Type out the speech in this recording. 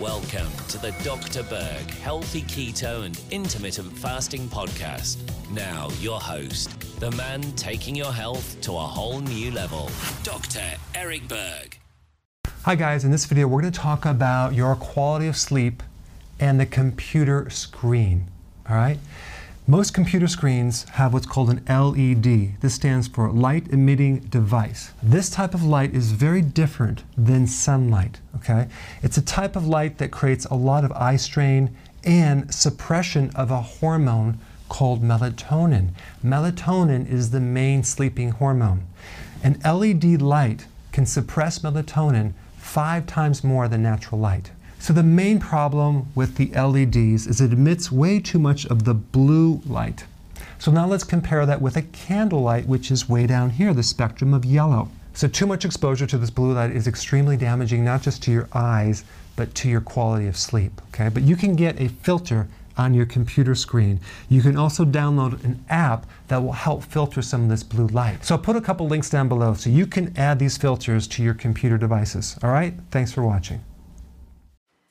Welcome to the Dr. Berg Healthy Keto and Intermittent Fasting Podcast. Now, your host, the man taking your health to a whole new level, Dr. Eric Berg. Hi, guys. In this video, we're going to talk about your quality of sleep and the computer screen. All right? Most computer screens have what's called an LED. This stands for light emitting device. This type of light is very different than sunlight, okay? It's a type of light that creates a lot of eye strain and suppression of a hormone called melatonin. Melatonin is the main sleeping hormone. An LED light can suppress melatonin five times more than natural light. So the main problem with the LEDs is it emits way too much of the blue light. So now let's compare that with a candle light, which is way down here, the spectrum of yellow. So too much exposure to this blue light is extremely damaging, not just to your eyes, but to your quality of sleep, okay? But you can get a filter on your computer screen. You can also download an app that will help filter some of this blue light. So I'll put a couple links down below so you can add these filters to your computer devices. All right? Thanks for watching.